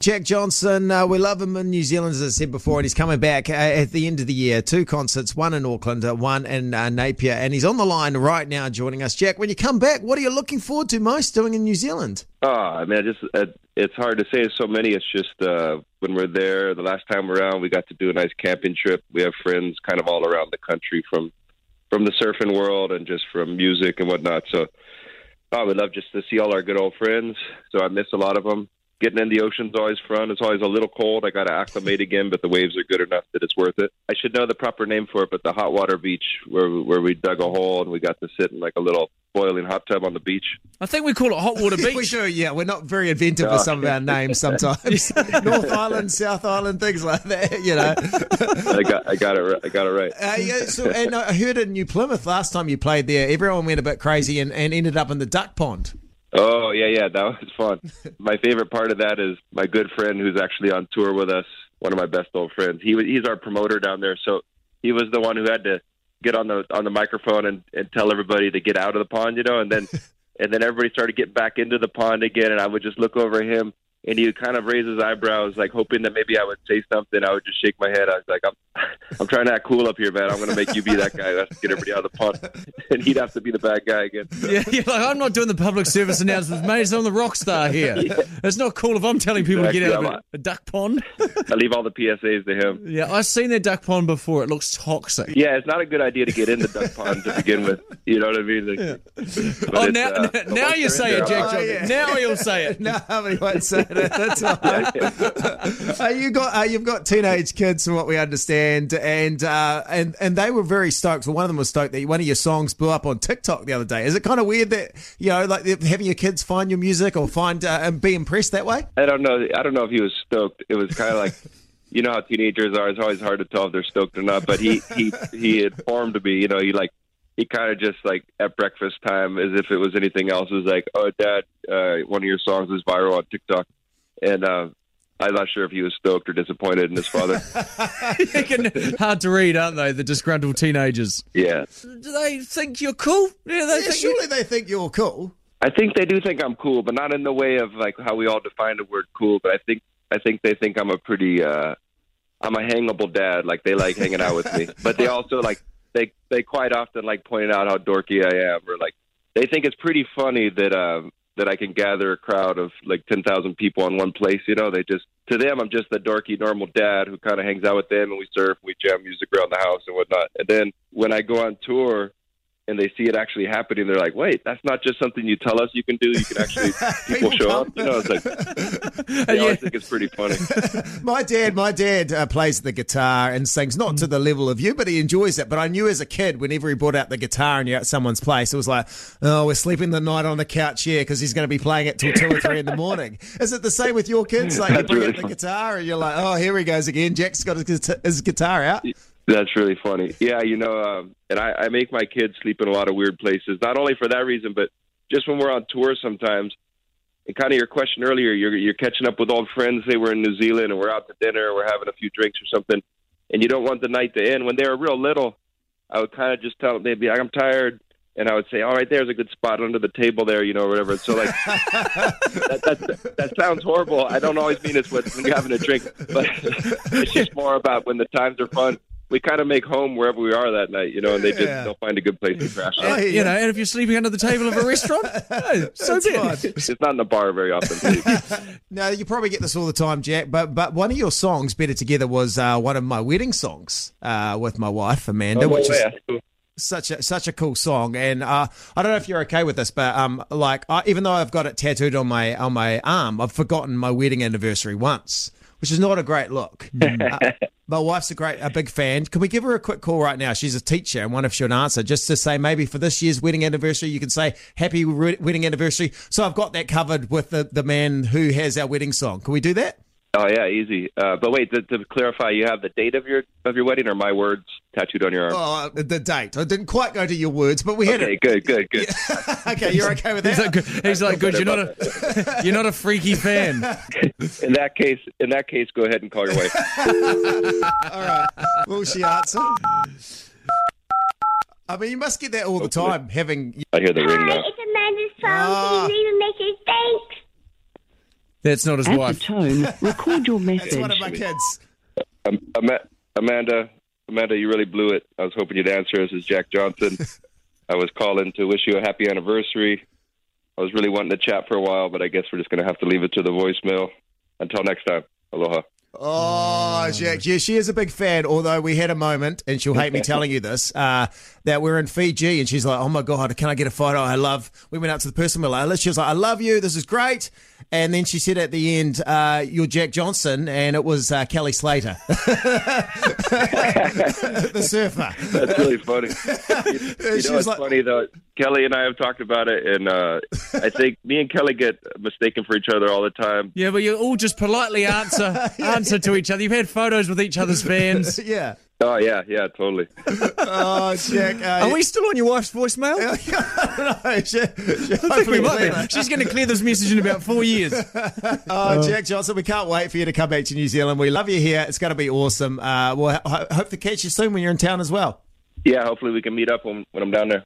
Jack Johnson, uh, we love him in New Zealand, as I said before, and he's coming back uh, at the end of the year. Two concerts, one in Auckland, uh, one in uh, Napier, and he's on the line right now joining us. Jack, when you come back, what are you looking forward to most doing in New Zealand? Oh, I mean, I just it, it's hard to say. There's So many. It's just uh, when we're there. The last time around, we got to do a nice camping trip. We have friends kind of all around the country from from the surfing world and just from music and whatnot. So oh, I would love just to see all our good old friends. So I miss a lot of them getting in the ocean's always fun. It's always a little cold. I got to acclimate again, but the waves are good enough that it's worth it. I should know the proper name for it, but the hot water beach where where we dug a hole and we got to sit in like a little boiling hot tub on the beach. I think we call it hot water beach. we do, yeah. We're not very inventive with some of our names sometimes. North Island, South Island, things like that. You know. I got, I got it, right. I got it right. Uh, yeah, so, and I heard in New Plymouth last time you played there, everyone went a bit crazy and, and ended up in the duck pond. Oh yeah, yeah, that was fun. my favorite part of that is my good friend who's actually on tour with us. One of my best old friends. He was he's our promoter down there, so he was the one who had to get on the on the microphone and, and tell everybody to get out of the pond, you know, and then and then everybody started getting back into the pond again, and I would just look over him and he would kind of raise his eyebrows, like hoping that maybe I would say something. I would just shake my head. I was like, I'm, I'm trying to act cool up here, man. I'm going to make you be that guy that has to get everybody out of the pond, and he'd have to be the bad guy again. Yeah, you're like, I'm not doing the public service announcements, mate. I'm the rock star here. Yeah. It's not cool if I'm telling people exactly. to get out of a, a duck pond. I leave all the PSAs to him. Yeah, I've seen that duck pond before. It looks toxic. Yeah, it's not a good idea to get in the duck pond to begin with. You know what I mean? Like, yeah. Oh, now, uh, now you say it, Jack. Oh, yeah. Now you'll say it. no, he won't say it. That's all uh, you got uh, you've got teenage kids, from what we understand, and uh, and and they were very stoked. Well, one of them was stoked that one of your songs blew up on TikTok the other day. Is it kind of weird that you know, like having your kids find your music or find uh, and be impressed that way? I don't know. I don't know if he was stoked. It was kind of like. You know how teenagers are. It's always hard to tell if they're stoked or not. But he he he informed me. You know, he like he kind of just like at breakfast time, as if it was anything else, was like, "Oh, Dad, uh, one of your songs is viral on TikTok." And uh, I'm not sure if he was stoked or disappointed in his father. hard to read, aren't they? The disgruntled teenagers. Yeah. Do they think you're cool? Yeah, they yeah, surely they think you're cool. I think they do think I'm cool, but not in the way of like how we all define the word cool. But I think I think they think I'm a pretty uh, I'm a hangable dad. Like they like hanging out with me, but they also like they they quite often like pointing out how dorky I am, or like they think it's pretty funny that um, that I can gather a crowd of like 10,000 people in one place. You know, they just, to them, I'm just the dorky, normal dad who kind of hangs out with them and we surf, we jam music around the house and whatnot. And then when I go on tour, and they see it actually happening, they're like, "Wait, that's not just something you tell us you can do. You can actually people, people show come. up." You know, it's like they yeah. always think it's pretty funny. my dad, my dad uh, plays the guitar and sings, not to the level of you, but he enjoys it. But I knew as a kid, whenever he brought out the guitar and you're at someone's place, it was like, "Oh, we're sleeping the night on the couch here because he's going to be playing it till two or three in the morning." Is it the same with your kids? Like you bring really out the guitar and you're like, "Oh, here he goes again. Jack's got his, his guitar out." That's really funny. Yeah, you know, um, and I, I make my kids sleep in a lot of weird places. Not only for that reason, but just when we're on tour sometimes. And kind of your question earlier, you're you're catching up with old friends. They were in New Zealand, and we're out to dinner, we're having a few drinks or something, and you don't want the night to end. When they were real little, I would kind of just tell them they'd be like, "I'm tired," and I would say, "All right, there's a good spot under the table there," you know, or whatever. So like, that, that that sounds horrible. I don't always mean it's when you're having a drink, but it's just more about when the times are fun we kind of make home wherever we are that night, you know, and they just yeah. they'll find a good place to crash. You know, and if you're sleeping under the table of a restaurant, so be it. It's not in a bar very often. no, you probably get this all the time, Jack. But but one of your songs, "Better Together," was uh, one of my wedding songs uh, with my wife Amanda, oh, which yeah. is such a such a cool song, and uh, I don't know if you're okay with this, but um, like I, even though I've got it tattooed on my on my arm, I've forgotten my wedding anniversary once which is not a great look. uh, my wife's a great, a big fan. Can we give her a quick call right now? She's a teacher and wonder if she'll answer, just to say maybe for this year's wedding anniversary, you can say happy wedding anniversary. So I've got that covered with the, the man who has our wedding song. Can we do that? Oh yeah, easy. Uh, but wait, to, to, clarify, you have the date of your of your wedding, or my words tattooed on your arm? Oh, the date. I didn't quite go to your words, but we had okay, it. Good, good, good. okay, you're okay with that? He's like, good. He's like, good. You're not a you're not a freaky fan. in that case, in that case, go ahead and call your wife. all right. Will she answer? I mean, you must get that all the time. Having I hear the ring now. Hi, it's Amanda's phone. Can you leave a message? Thanks. That's not his At wife. the tone, record your message. It's one of my kids. Um, Ama- Amanda, Amanda, you really blew it. I was hoping you'd answer. This is Jack Johnson. I was calling to wish you a happy anniversary. I was really wanting to chat for a while, but I guess we're just going to have to leave it to the voicemail. Until next time, aloha. Oh, Jack, yeah, she is a big fan. Although we had a moment, and she'll hate me telling you this, uh, that we're in Fiji, and she's like, "Oh my god, can I get a photo? I love." We went out to the person we like. She was like, "I love you. This is great." And then she said at the end, uh, "You're Jack Johnson," and it was uh, Kelly Slater, the surfer. That's really funny. You, you She know, was it's like- funny though. Kelly and I have talked about it, and uh, I think me and Kelly get mistaken for each other all the time. Yeah, but you all just politely answer answer to each other. You've had photos with each other's fans. yeah. Oh yeah, yeah, totally. Oh, Jack. Uh, Are we still on your wife's voicemail? no, she, she I think we hopefully might be. She's going to clear this message in about four years. Oh, Jack Johnson, we can't wait for you to come back to New Zealand. We love you here. It's going to be awesome. Uh, we'll ho- hope to catch you soon when you're in town as well. Yeah, hopefully we can meet up when, when I'm down there.